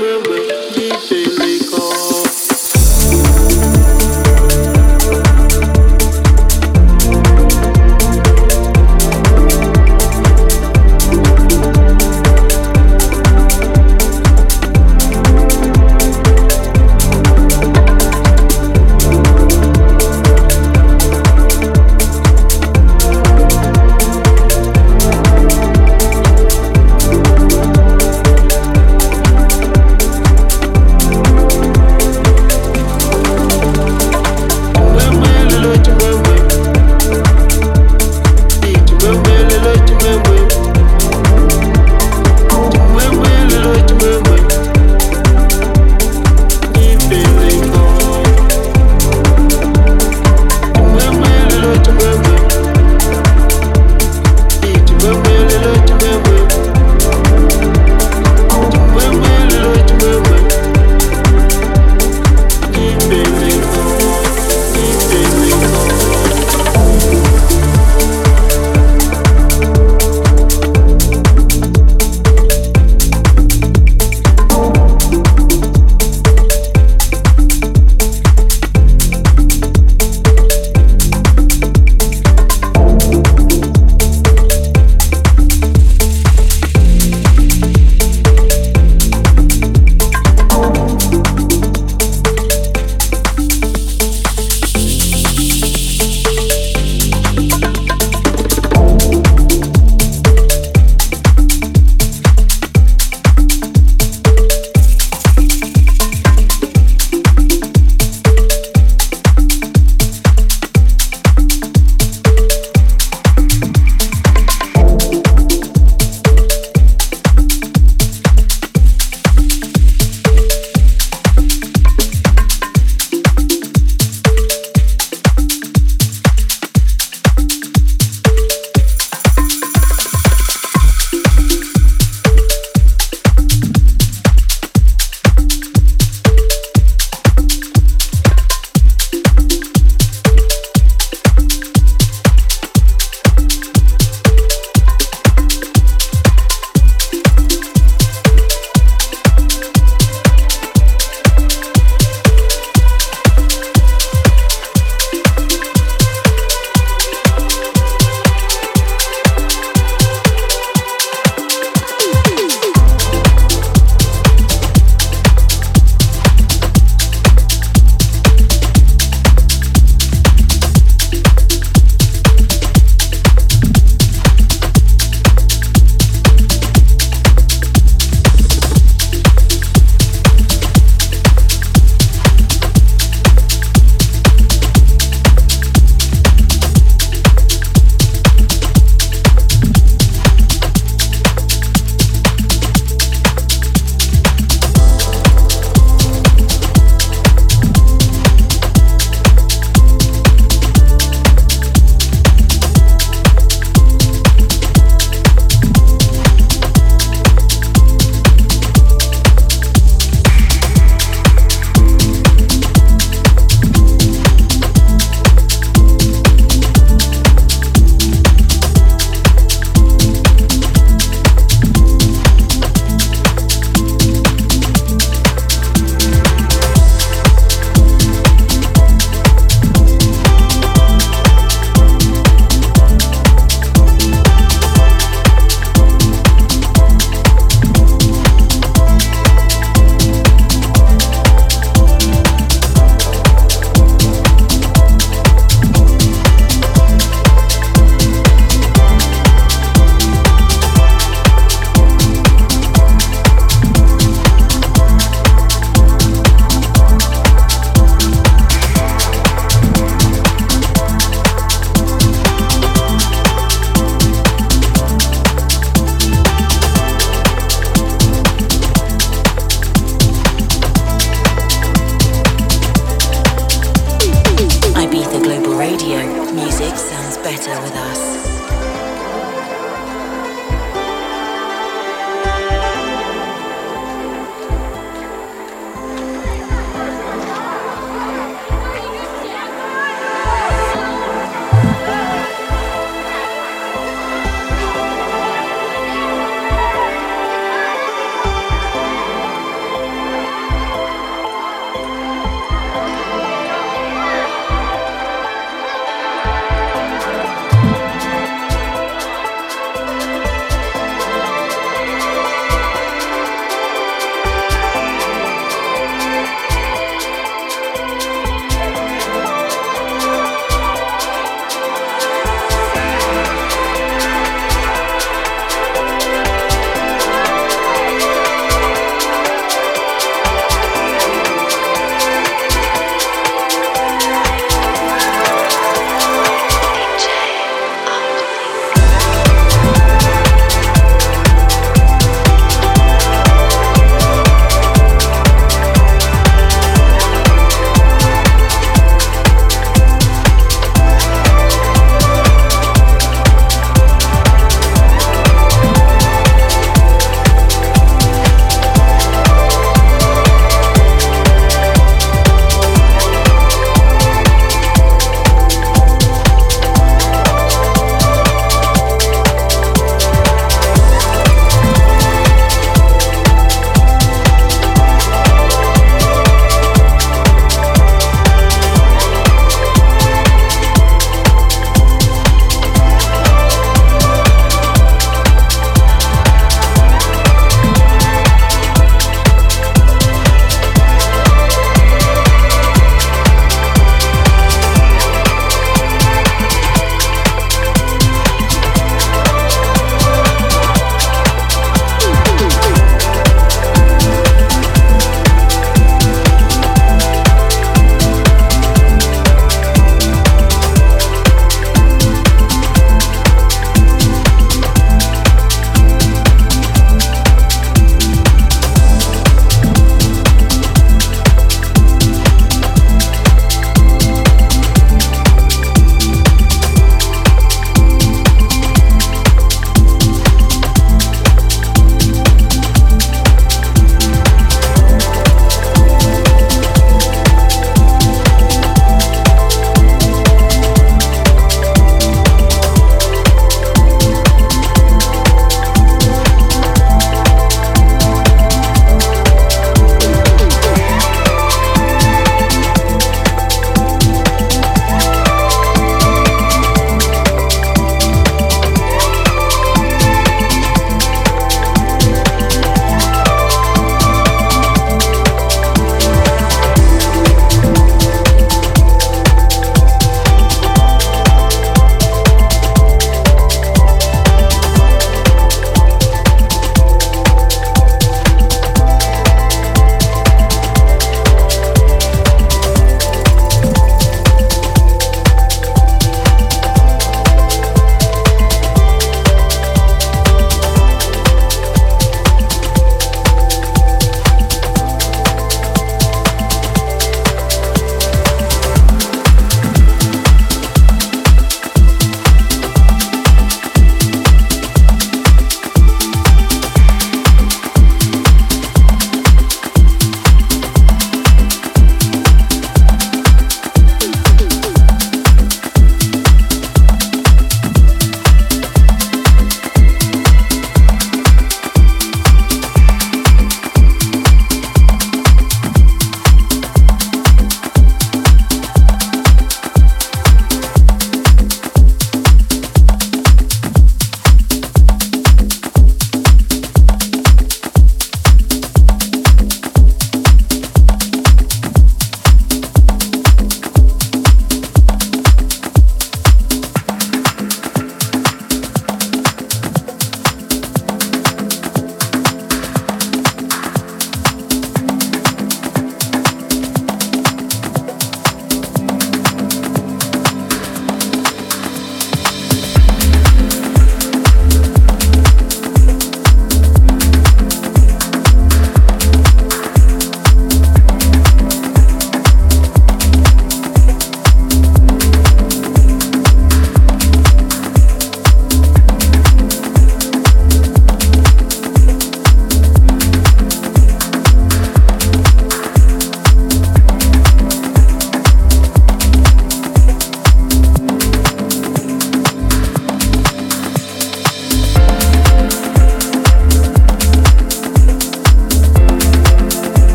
remember